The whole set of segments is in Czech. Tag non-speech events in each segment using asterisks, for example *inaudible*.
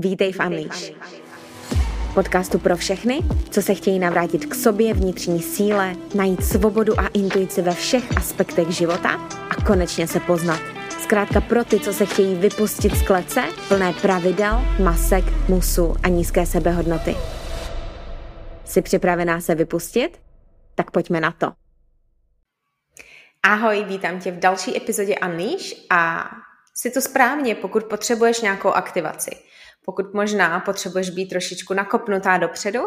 Vítej v Unleash. Podcastu pro všechny, co se chtějí navrátit k sobě, vnitřní síle, najít svobodu a intuici ve všech aspektech života a konečně se poznat. Zkrátka pro ty, co se chtějí vypustit z klece, plné pravidel, masek, musu a nízké sebehodnoty. Jsi připravená se vypustit? Tak pojďme na to. Ahoj, vítám tě v další epizodě Unleash a si to správně, pokud potřebuješ nějakou aktivaci. Pokud možná potřebuješ být trošičku nakopnutá dopředu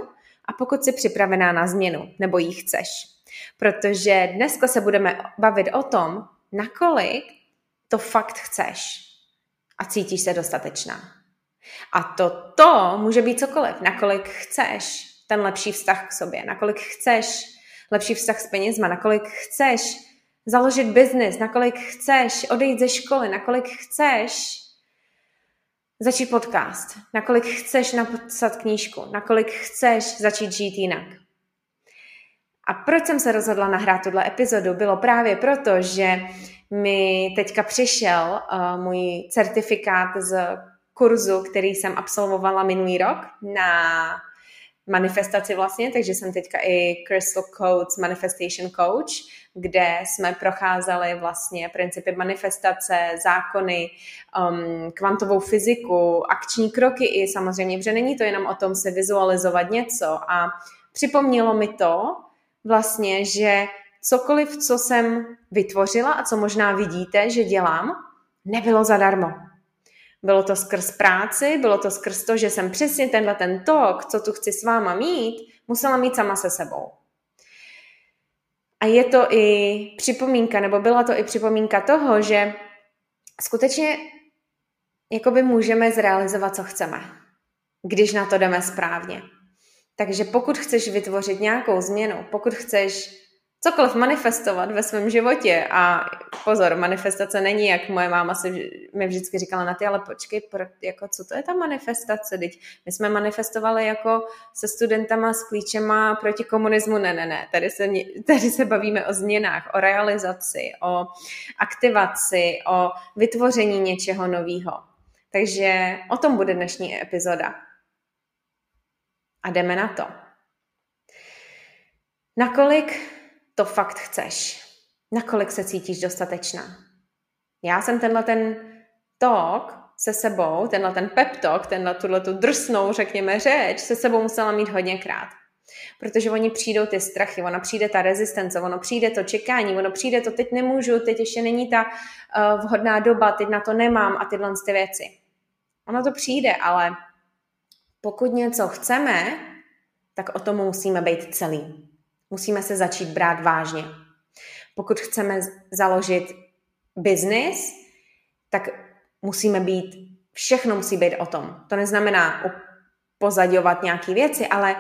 a pokud jsi připravená na změnu nebo ji chceš. Protože dneska se budeme bavit o tom, nakolik to fakt chceš a cítíš se dostatečná. A to to může být cokoliv, nakolik chceš ten lepší vztah k sobě, nakolik chceš lepší vztah s penězma, nakolik chceš založit biznis, nakolik chceš odejít ze školy, nakolik chceš začít podcast, nakolik chceš napsat knížku, nakolik chceš začít žít jinak. A proč jsem se rozhodla nahrát tuhle epizodu? Bylo právě proto, že mi teďka přišel uh, můj certifikát z kurzu, který jsem absolvovala minulý rok na manifestaci vlastně, takže jsem teďka i Crystal Codes Manifestation Coach, kde jsme procházeli vlastně principy manifestace, zákony, um, kvantovou fyziku, akční kroky i samozřejmě, protože není to jenom o tom se vizualizovat něco a připomnělo mi to vlastně, že cokoliv, co jsem vytvořila a co možná vidíte, že dělám, nebylo zadarmo. Bylo to skrz práci, bylo to skrz to, že jsem přesně tenhle ten tok, co tu chci s váma mít, musela mít sama se sebou. A je to i připomínka, nebo byla to i připomínka toho, že skutečně jakoby můžeme zrealizovat, co chceme, když na to jdeme správně. Takže pokud chceš vytvořit nějakou změnu, pokud chceš cokoliv manifestovat ve svém životě a pozor, manifestace není, jak moje máma si mi vždycky říkala na ty, ale počkej, pro, jako co to je ta manifestace? Teď my jsme manifestovali jako se studentama s klíčema proti komunismu, ne, ne, ne, tady se, *laughs* tady se bavíme o změnách, o realizaci, o aktivaci, o vytvoření něčeho nového. Takže o tom bude dnešní epizoda. A jdeme na to. Nakolik to fakt chceš. Nakolik se cítíš dostatečná. Já jsem tenhle ten talk se sebou, tenhle ten pep talk, tenhle tuhle tu drsnou, řekněme, řeč, se sebou musela mít hodněkrát. Protože oni přijdou ty strachy, ona přijde ta rezistence, ono přijde to čekání, ono přijde to, teď nemůžu, teď ještě není ta uh, vhodná doba, teď na to nemám a tyhle ty věci. Ono to přijde, ale pokud něco chceme, tak o tom musíme být celý musíme se začít brát vážně. Pokud chceme založit biznis, tak musíme být, všechno musí být o tom. To neznamená pozadovat nějaké věci, ale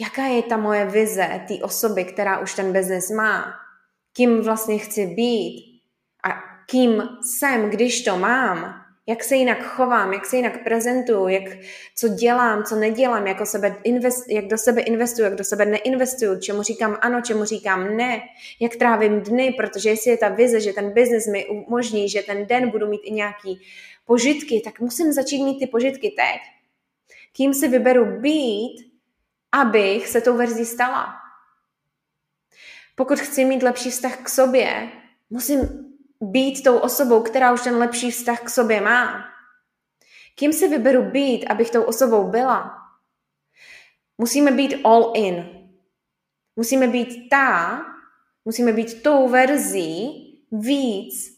jaká je ta moje vize té osoby, která už ten biznis má, kým vlastně chci být a kým jsem, když to mám, jak se jinak chovám, jak se jinak prezentuju, jak, co dělám, co nedělám, jak, sebe invest, jak do sebe investuju, jak do sebe neinvestuju, čemu říkám ano, čemu říkám ne, jak trávím dny, protože jestli je ta vize, že ten biznis mi umožní, že ten den budu mít i nějaký požitky, tak musím začít mít ty požitky teď. Kým si vyberu být, abych se tou verzí stala. Pokud chci mít lepší vztah k sobě, musím být tou osobou, která už ten lepší vztah k sobě má. Kým si vyberu být, abych tou osobou byla? Musíme být all in. Musíme být ta, musíme být tou verzí víc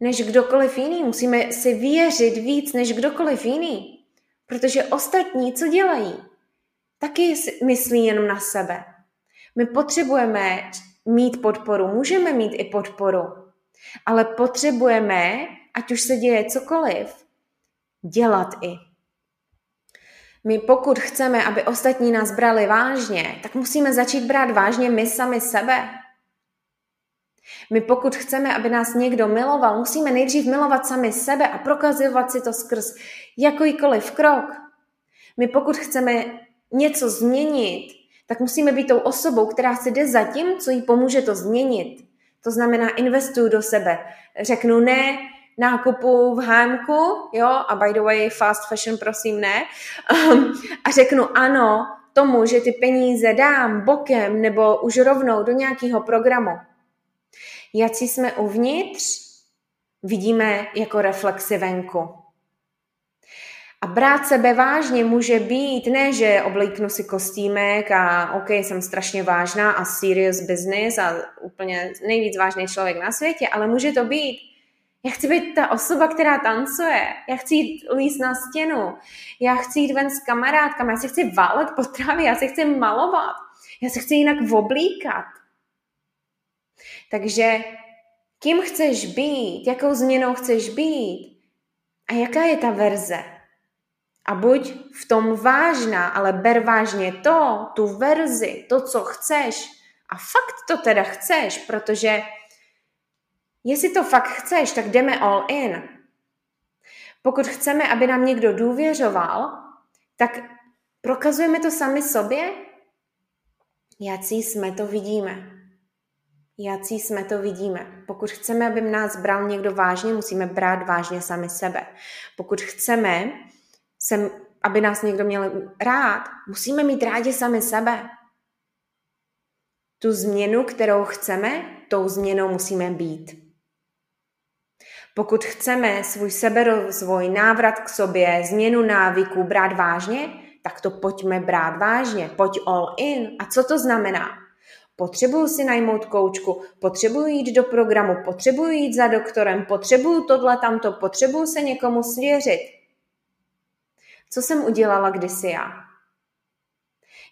než kdokoliv jiný. Musíme si věřit víc než kdokoliv jiný. Protože ostatní, co dělají, taky myslí jenom na sebe. My potřebujeme mít podporu, můžeme mít i podporu, ale potřebujeme, ať už se děje cokoliv, dělat i. My pokud chceme, aby ostatní nás brali vážně, tak musíme začít brát vážně my sami sebe. My pokud chceme, aby nás někdo miloval, musíme nejdřív milovat sami sebe a prokazovat si to skrz jakýkoliv krok. My pokud chceme něco změnit, tak musíme být tou osobou, která si jde za tím, co jí pomůže to změnit. To znamená, investuju do sebe. Řeknu ne nákupu v hámku, jo, a by the way, fast fashion prosím ne, um, a řeknu ano tomu, že ty peníze dám bokem nebo už rovnou do nějakého programu. Jací jsme uvnitř, vidíme jako reflexy venku. A brát sebe vážně může být, ne, že oblíknu si kostýmek a OK, jsem strašně vážná a serious business a úplně nejvíc vážný člověk na světě, ale může to být, já chci být ta osoba, která tancuje. Já chci jít líst na stěnu. Já chci jít ven s kamarádkami. Já si chci válet po trávě. Já si chci malovat. Já se chci jinak oblíkat. Takže kým chceš být? Jakou změnou chceš být? A jaká je ta verze? A buď v tom vážná, ale ber vážně to, tu verzi, to, co chceš. A fakt to teda chceš, protože jestli to fakt chceš, tak jdeme all in. Pokud chceme, aby nám někdo důvěřoval, tak prokazujeme to sami sobě, jací jsme to vidíme. Jací jsme to vidíme. Pokud chceme, aby nás bral někdo vážně, musíme brát vážně sami sebe. Pokud chceme, sem, aby nás někdo měl rád, musíme mít rádi sami sebe. Tu změnu, kterou chceme, tou změnou musíme být. Pokud chceme svůj seberozvoj, návrat k sobě, změnu návyků brát vážně, tak to pojďme brát vážně, pojď all in. A co to znamená? Potřebuju si najmout koučku, potřebuju jít do programu, potřebuju jít za doktorem, potřebuju tohle tamto, potřebuju se někomu svěřit. Co jsem udělala kdysi já?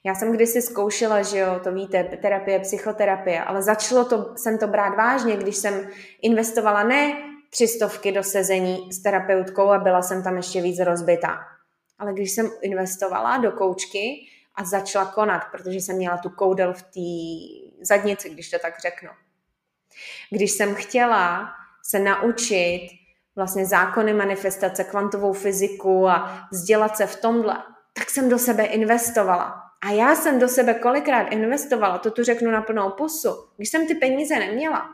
Já jsem kdysi zkoušela, že jo, to víte, terapie, psychoterapie, ale začalo to, jsem to brát vážně, když jsem investovala ne tři stovky do sezení s terapeutkou a byla jsem tam ještě víc rozbitá. Ale když jsem investovala do koučky a začala konat, protože jsem měla tu koudel v té zadnici, když to tak řeknu. Když jsem chtěla se naučit vlastně zákony manifestace, kvantovou fyziku a vzdělat se v tomhle, tak jsem do sebe investovala. A já jsem do sebe kolikrát investovala, to tu řeknu na plnou pusu, když jsem ty peníze neměla.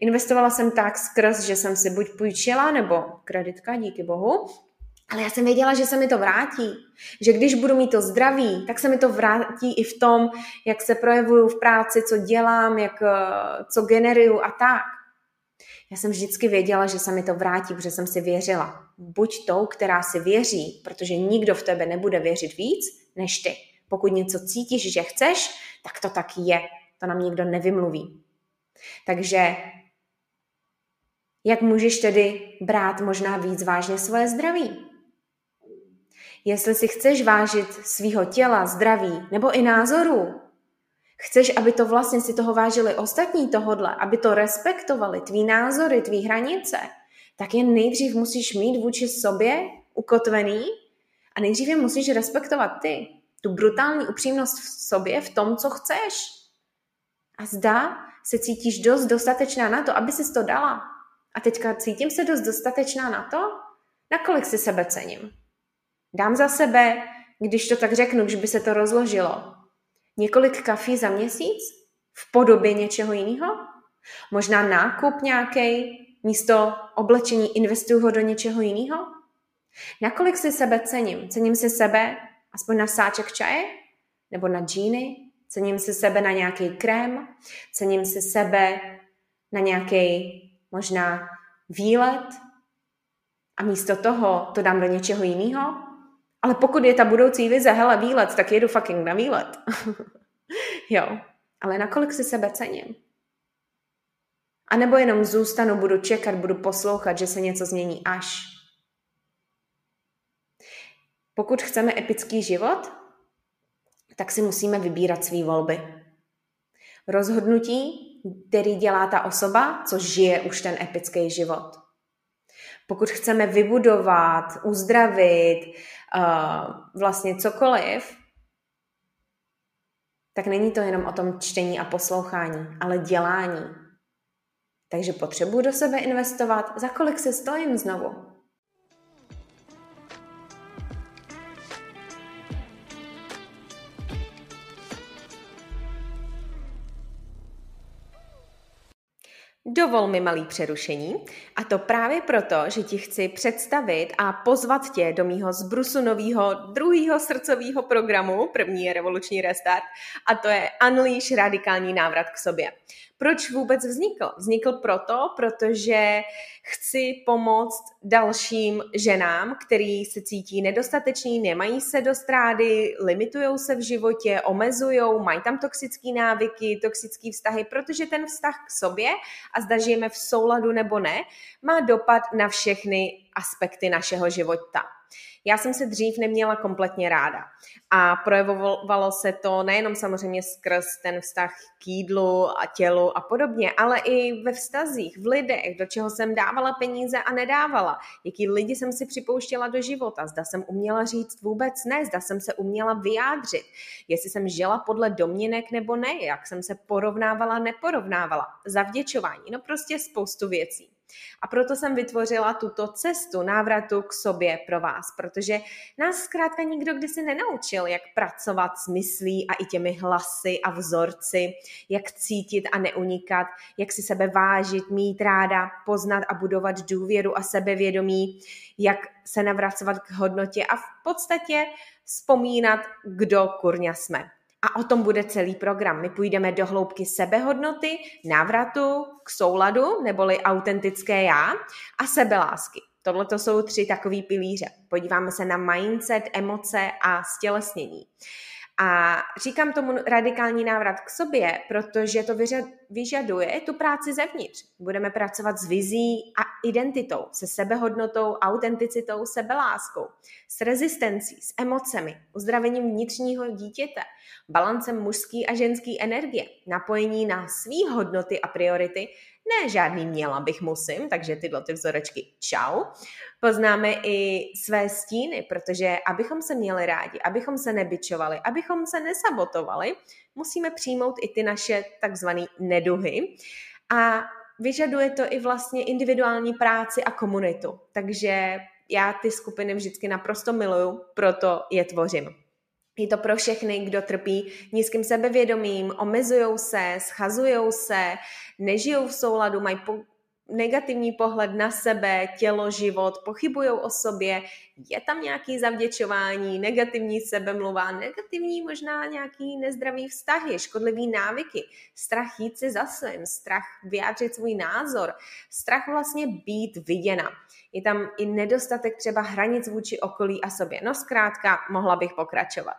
Investovala jsem tak skrz, že jsem si buď půjčila, nebo kreditka, díky bohu, ale já jsem věděla, že se mi to vrátí. Že když budu mít to zdraví, tak se mi to vrátí i v tom, jak se projevuju v práci, co dělám, jak, co generuju a tak. Já jsem vždycky věděla, že se mi to vrátí, protože jsem si věřila. Buď tou, která si věří, protože nikdo v tebe nebude věřit víc než ty. Pokud něco cítíš, že chceš, tak to tak je. To nám nikdo nevymluví. Takže jak můžeš tedy brát možná víc vážně svoje zdraví? Jestli si chceš vážit svého těla, zdraví nebo i názoru, Chceš, aby to vlastně si toho vážili ostatní tohodle, aby to respektovali, tvý názory, tvý hranice, tak je nejdřív musíš mít vůči sobě ukotvený a nejdřív je musíš respektovat ty. Tu brutální upřímnost v sobě, v tom, co chceš. A zda se cítíš dost dostatečná na to, aby si to dala. A teďka cítím se dost dostatečná na to, nakolik si sebe cením. Dám za sebe, když to tak řeknu, když by se to rozložilo, Několik kafí za měsíc? V podobě něčeho jiného? Možná nákup nějaký, místo oblečení investuju ho do něčeho jiného? Nakolik si sebe cením? Cením si sebe aspoň na sáček čaje? Nebo na džíny? Cením si sebe na nějaký krém? Cením si sebe na nějaký možná výlet? A místo toho to dám do něčeho jiného? Ale pokud je ta budoucí vize, hele, výlet, tak jedu fucking na výlet. *laughs* jo, ale nakolik si sebe cením? A nebo jenom zůstanu, budu čekat, budu poslouchat, že se něco změní až. Pokud chceme epický život, tak si musíme vybírat své volby. Rozhodnutí, který dělá ta osoba, co žije už ten epický život. Pokud chceme vybudovat, uzdravit, uh, vlastně cokoliv, tak není to jenom o tom čtení a poslouchání, ale dělání. Takže potřebuji do sebe investovat, za kolik se stojím znovu. Dovol mi malý přerušení a to právě proto, že ti chci představit a pozvat tě do mýho zbrusu nového druhého srdcového programu, první je revoluční restart, a to je Unleash radikální návrat k sobě. Proč vůbec vznikl? Vznikl proto, protože chci pomoct dalším ženám, který se cítí nedostateční, nemají se do strády, limitují se v životě, omezují, mají tam toxické návyky, toxické vztahy, protože ten vztah k sobě a zda žijeme v souladu nebo ne, má dopad na všechny aspekty našeho života. Já jsem se dřív neměla kompletně ráda a projevovalo se to nejenom samozřejmě skrz ten vztah k jídlu a tělu a podobně, ale i ve vztazích, v lidech, do čeho jsem dávala peníze a nedávala, jaký lidi jsem si připouštěla do života, zda jsem uměla říct vůbec ne, zda jsem se uměla vyjádřit, jestli jsem žila podle domněnek nebo ne, jak jsem se porovnávala, neporovnávala, zavděčování, no prostě spoustu věcí. A proto jsem vytvořila tuto cestu návratu k sobě pro vás, protože nás zkrátka nikdo kdysi nenaučil, jak pracovat s myslí a i těmi hlasy a vzorci, jak cítit a neunikat, jak si sebe vážit, mít ráda, poznat a budovat důvěru a sebevědomí, jak se navracovat k hodnotě a v podstatě vzpomínat, kdo kurňa jsme. A o tom bude celý program. My půjdeme do hloubky sebehodnoty, návratu k souladu, neboli autentické já a sebelásky. Tohle to jsou tři takové pilíře. Podíváme se na mindset, emoce a stělesnění. A říkám tomu radikální návrat k sobě, protože to vyžaduje tu práci zevnitř. Budeme pracovat s vizí a identitou, se sebehodnotou, autenticitou, sebeláskou, s rezistencí, s emocemi, uzdravením vnitřního dítěte, balancem mužský a ženský energie, napojení na svý hodnoty a priority, ne žádný měla bych musím, takže tyhle ty vzorečky čau. Poznáme i své stíny, protože abychom se měli rádi, abychom se nebyčovali, abychom se nesabotovali, musíme přijmout i ty naše takzvané neduhy. A vyžaduje to i vlastně individuální práci a komunitu. Takže já ty skupiny vždycky naprosto miluju, proto je tvořím. Je to pro všechny, kdo trpí nízkým sebevědomím, omezují se, schazují se, nežijou v souladu, mají po- negativní pohled na sebe, tělo, život, pochybují o sobě, je tam nějaký zavděčování, negativní sebemluva, negativní možná nějaký nezdravý vztahy, škodlivý návyky, strach jít si za svým, strach vyjádřit svůj názor, strach vlastně být viděna. Je tam i nedostatek třeba hranic vůči okolí a sobě. No zkrátka, mohla bych pokračovat.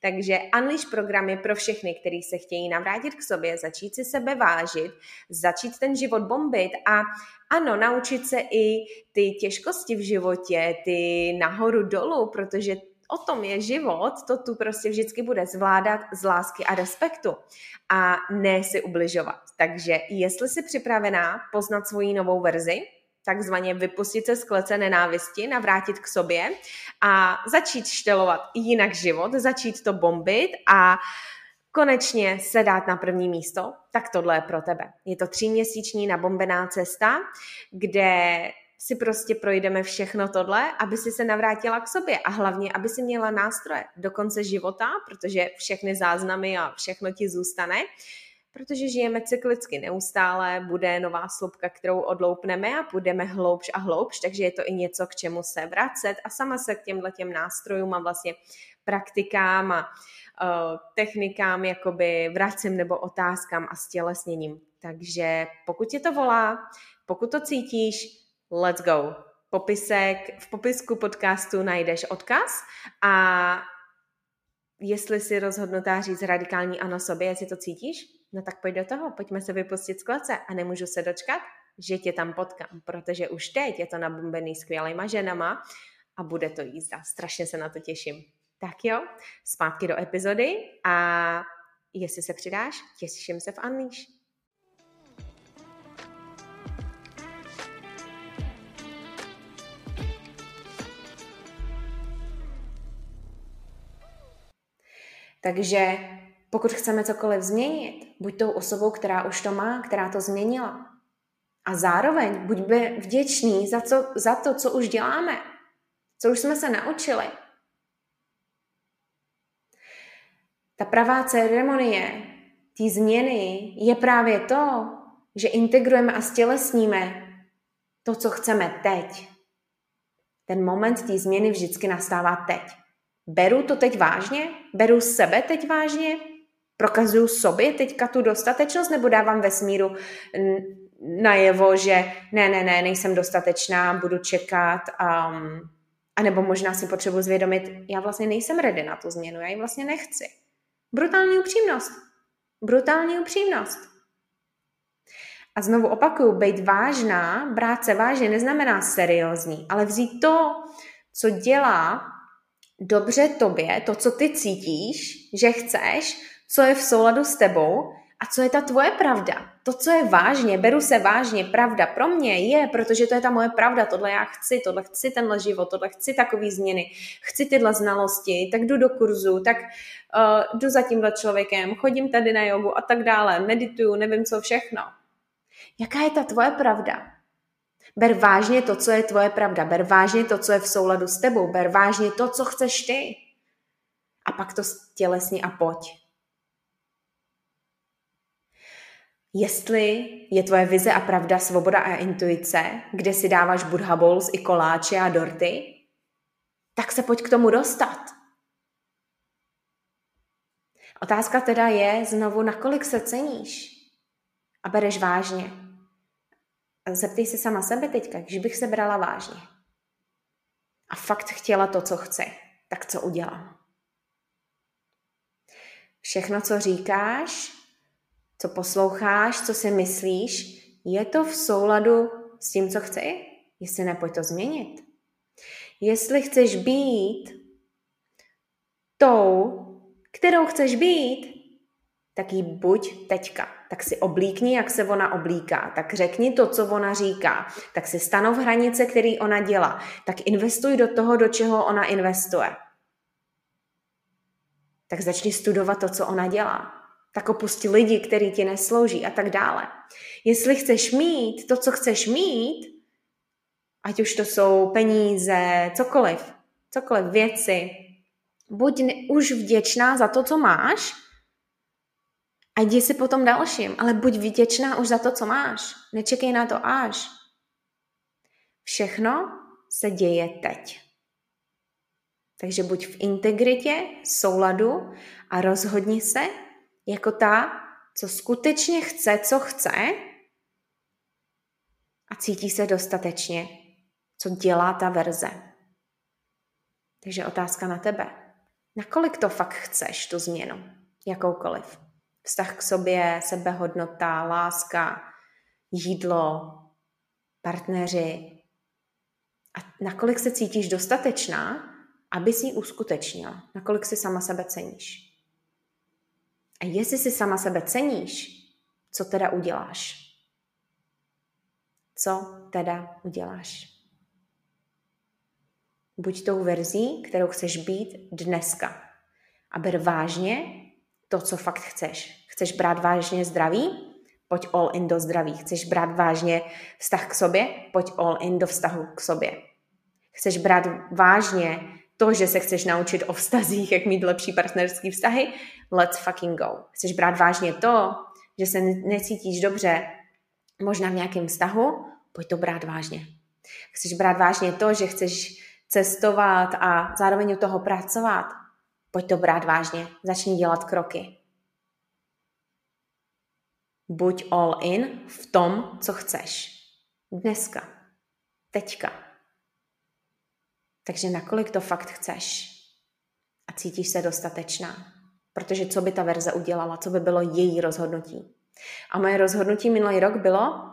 Takže Unleash program je pro všechny, kteří se chtějí navrátit k sobě, začít si sebe vážit, začít ten život bombit a ano, naučit se i ty těžkosti v životě, ty nahoru dolů, protože o tom je život, to tu prostě vždycky bude zvládat z lásky a respektu a ne si ubližovat. Takže jestli jsi připravená poznat svoji novou verzi, takzvaně vypustit se z klece nenávisti, navrátit k sobě a začít štelovat jinak život, začít to bombit a konečně se dát na první místo, tak tohle je pro tebe. Je to tříměsíční nabombená cesta, kde si prostě projdeme všechno tohle, aby si se navrátila k sobě a hlavně, aby si měla nástroje do konce života, protože všechny záznamy a všechno ti zůstane, protože žijeme cyklicky neustále, bude nová slupka, kterou odloupneme a půjdeme hloubš a hloubš, takže je to i něco, k čemu se vracet a sama se k těmhle těm nástrojům a vlastně praktikám a technikám jakoby vracím nebo otázkám a stělesněním. Takže pokud tě to volá, pokud to cítíš, let's go. Popisek, v popisku podcastu najdeš odkaz a jestli si rozhodnutá říct radikální ano sobě, jestli to cítíš, no tak pojď do toho, pojďme se vypustit z klece a nemůžu se dočkat, že tě tam potkám, protože už teď je to nabombený skvělýma ženama a bude to jízda. Strašně se na to těším. Tak jo, zpátky do epizody a jestli se přidáš, těším se v Unleash. Takže pokud chceme cokoliv změnit, buď tou osobou, která už to má, která to změnila. A zároveň buďme vděční za, co, za to, co už děláme, co už jsme se naučili. Ta pravá ceremonie té změny je právě to, že integrujeme a stělesníme to, co chceme teď. Ten moment té změny vždycky nastává teď. Beru to teď vážně? Beru sebe teď vážně? Prokazuju sobě teďka tu dostatečnost nebo dávám vesmíru najevo, že ne, ne, ne, nejsem dostatečná, budu čekat um, a nebo možná si potřebuji zvědomit, já vlastně nejsem ready na tu změnu, já ji vlastně nechci. Brutální upřímnost. Brutální upřímnost. A znovu opakuju, být vážná, brát se vážně, neznamená seriózní, ale vzít to, co dělá dobře tobě, to, co ty cítíš, že chceš, co je v souladu s tebou a co je ta tvoje pravda. To, co je vážně, beru se vážně, pravda pro mě je, protože to je ta moje pravda, tohle já chci, tohle chci tenhle život, tohle chci takový změny, chci tyhle znalosti, tak jdu do kurzu, tak uh, jdu za tímhle člověkem, chodím tady na jogu a tak dále, medituju, nevím co všechno. Jaká je ta tvoje pravda? Ber vážně to, co je tvoje pravda, ber vážně to, co je v souladu s tebou, ber vážně to, co chceš ty. A pak to tělesně a pojď. Jestli je tvoje vize a pravda svoboda a intuice, kde si dáváš Buddha Bowls i koláče a dorty, tak se pojď k tomu dostat. Otázka teda je znovu, nakolik se ceníš a bereš vážně. Zeptej se sama sebe teďka, když bych se brala vážně a fakt chtěla to, co chci, tak co udělám? Všechno, co říkáš, co posloucháš, co si myslíš, je to v souladu s tím, co chci? Jestli ne, pojď to změnit. Jestli chceš být tou, kterou chceš být, tak jí buď teďka. Tak si oblíkni, jak se ona oblíká. Tak řekni to, co ona říká. Tak si stanov hranice, který ona dělá. Tak investuj do toho, do čeho ona investuje. Tak začni studovat to, co ona dělá tak opusti lidi, který ti neslouží a tak dále. Jestli chceš mít to, co chceš mít, ať už to jsou peníze, cokoliv, cokoliv, věci, buď už vděčná za to, co máš a jdi si potom dalším, ale buď vděčná už za to, co máš. Nečekej na to až. Všechno se děje teď. Takže buď v integritě, souladu a rozhodni se, jako ta, co skutečně chce, co chce a cítí se dostatečně, co dělá ta verze. Takže otázka na tebe. Nakolik to fakt chceš, tu změnu? Jakoukoliv. Vztah k sobě, sebehodnota, láska, jídlo, partneři. A nakolik se cítíš dostatečná, aby si ji uskutečnila? Nakolik si sama sebe ceníš? A jestli si sama sebe ceníš, co teda uděláš? Co teda uděláš? Buď tou verzí, kterou chceš být dneska. A ber vážně to, co fakt chceš. Chceš brát vážně zdraví? Pojď all in do zdraví. Chceš brát vážně vztah k sobě? Pojď all in do vztahu k sobě. Chceš brát vážně to, že se chceš naučit o vztazích, jak mít lepší partnerský vztahy, let's fucking go. Chceš brát vážně to, že se necítíš dobře možná v nějakém vztahu, pojď to brát vážně. Chceš brát vážně to, že chceš cestovat a zároveň u toho pracovat, pojď to brát vážně. Začni dělat kroky. Buď all in v tom, co chceš. Dneska. Teďka. Takže nakolik to fakt chceš a cítíš se dostatečná. Protože co by ta verze udělala, co by bylo její rozhodnutí. A moje rozhodnutí minulý rok bylo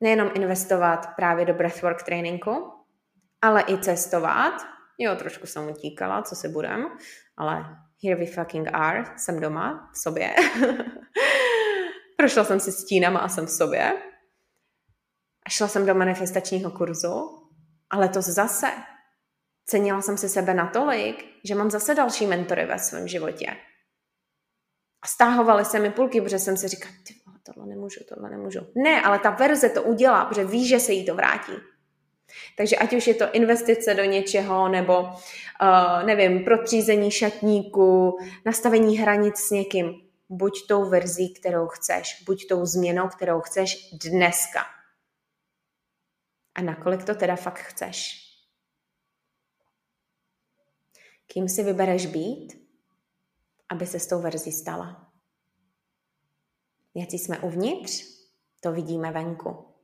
nejenom investovat právě do breathwork tréninku, ale i cestovat. Jo, trošku jsem utíkala, co si budem, ale here we fucking are, jsem doma v sobě. *laughs* Prošla jsem si stínama a jsem v sobě. A šla jsem do manifestačního kurzu, ale to zase cenila jsem si sebe natolik, že mám zase další mentory ve svém životě. A stáhovaly se mi půlky, protože jsem si říkala, ty vole, tohle nemůžu, tohle nemůžu. Ne, ale ta verze to udělá, protože ví, že se jí to vrátí. Takže ať už je to investice do něčeho, nebo uh, nevím, protřízení šatníku, nastavení hranic s někým, buď tou verzí, kterou chceš, buď tou změnou, kterou chceš dneska. A nakolik to teda fakt chceš? Kým si vybereš být, aby se s tou verzí stala? Jaký jsme uvnitř, to vidíme venku.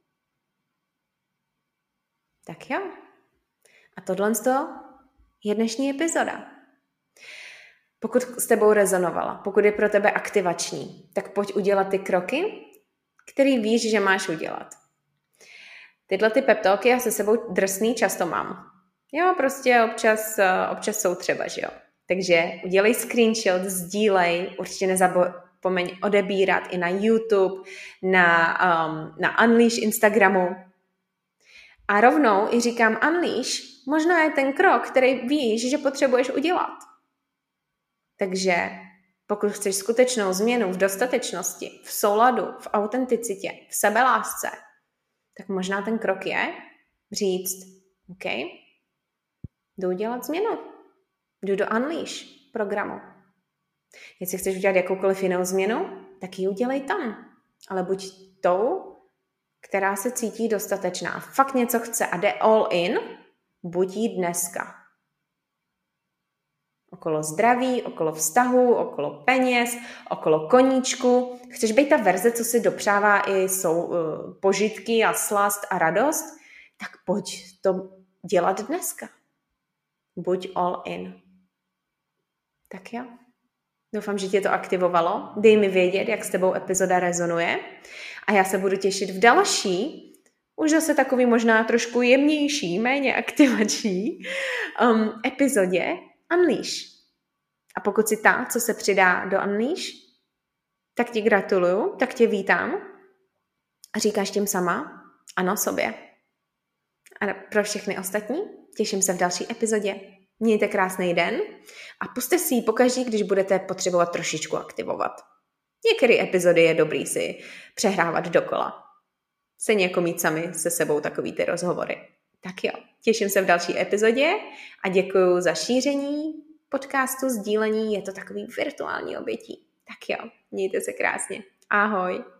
Tak jo. A tohle je dnešní epizoda. Pokud s tebou rezonovala, pokud je pro tebe aktivační, tak pojď udělat ty kroky, který víš, že máš udělat. Tyhle ty peptalky já se sebou drsný často mám. Jo, prostě občas, eh, občas jsou třeba, že jo. Takže udělej screenshot, sdílej, určitě nezapomeň odebírat i na YouTube, na, um, na Unleash Instagramu. A rovnou i říkám Unleash, možná je ten krok, který víš, že potřebuješ udělat. Takže pokud chceš skutečnou změnu v dostatečnosti, v souladu, v autenticitě, v sebelásce, tak možná ten krok je říct, OK, jdu udělat změnu. Jdu do Unleash programu. Jestli chceš udělat jakoukoliv jinou změnu, tak ji udělej tam. Ale buď tou, která se cítí dostatečná, fakt něco chce a jde all in, buď jí dneska. Okolo zdraví, okolo vztahu, okolo peněz, okolo koníčku. Chceš být ta verze, co si dopřává i sou, uh, požitky a slast a radost? Tak pojď to dělat dneska. Buď all in. Tak jo. Doufám, že tě to aktivovalo. Dej mi vědět, jak s tebou epizoda rezonuje. A já se budu těšit v další, už zase takový možná trošku jemnější, méně aktivační um, epizodě Unleash. A pokud si ta, co se přidá do Unleash, tak ti gratuluju, tak tě vítám a říkáš tím sama ano sobě. A pro všechny ostatní těším se v další epizodě. Mějte krásný den a puste si ji pokaždý, když budete potřebovat trošičku aktivovat. Některé epizody je dobrý si přehrávat dokola. Stejně jako mít sami se sebou takový ty rozhovory. Tak jo, těším se v další epizodě a děkuji za šíření podcastu, sdílení, je to takový virtuální obětí. Tak jo, mějte se krásně. Ahoj.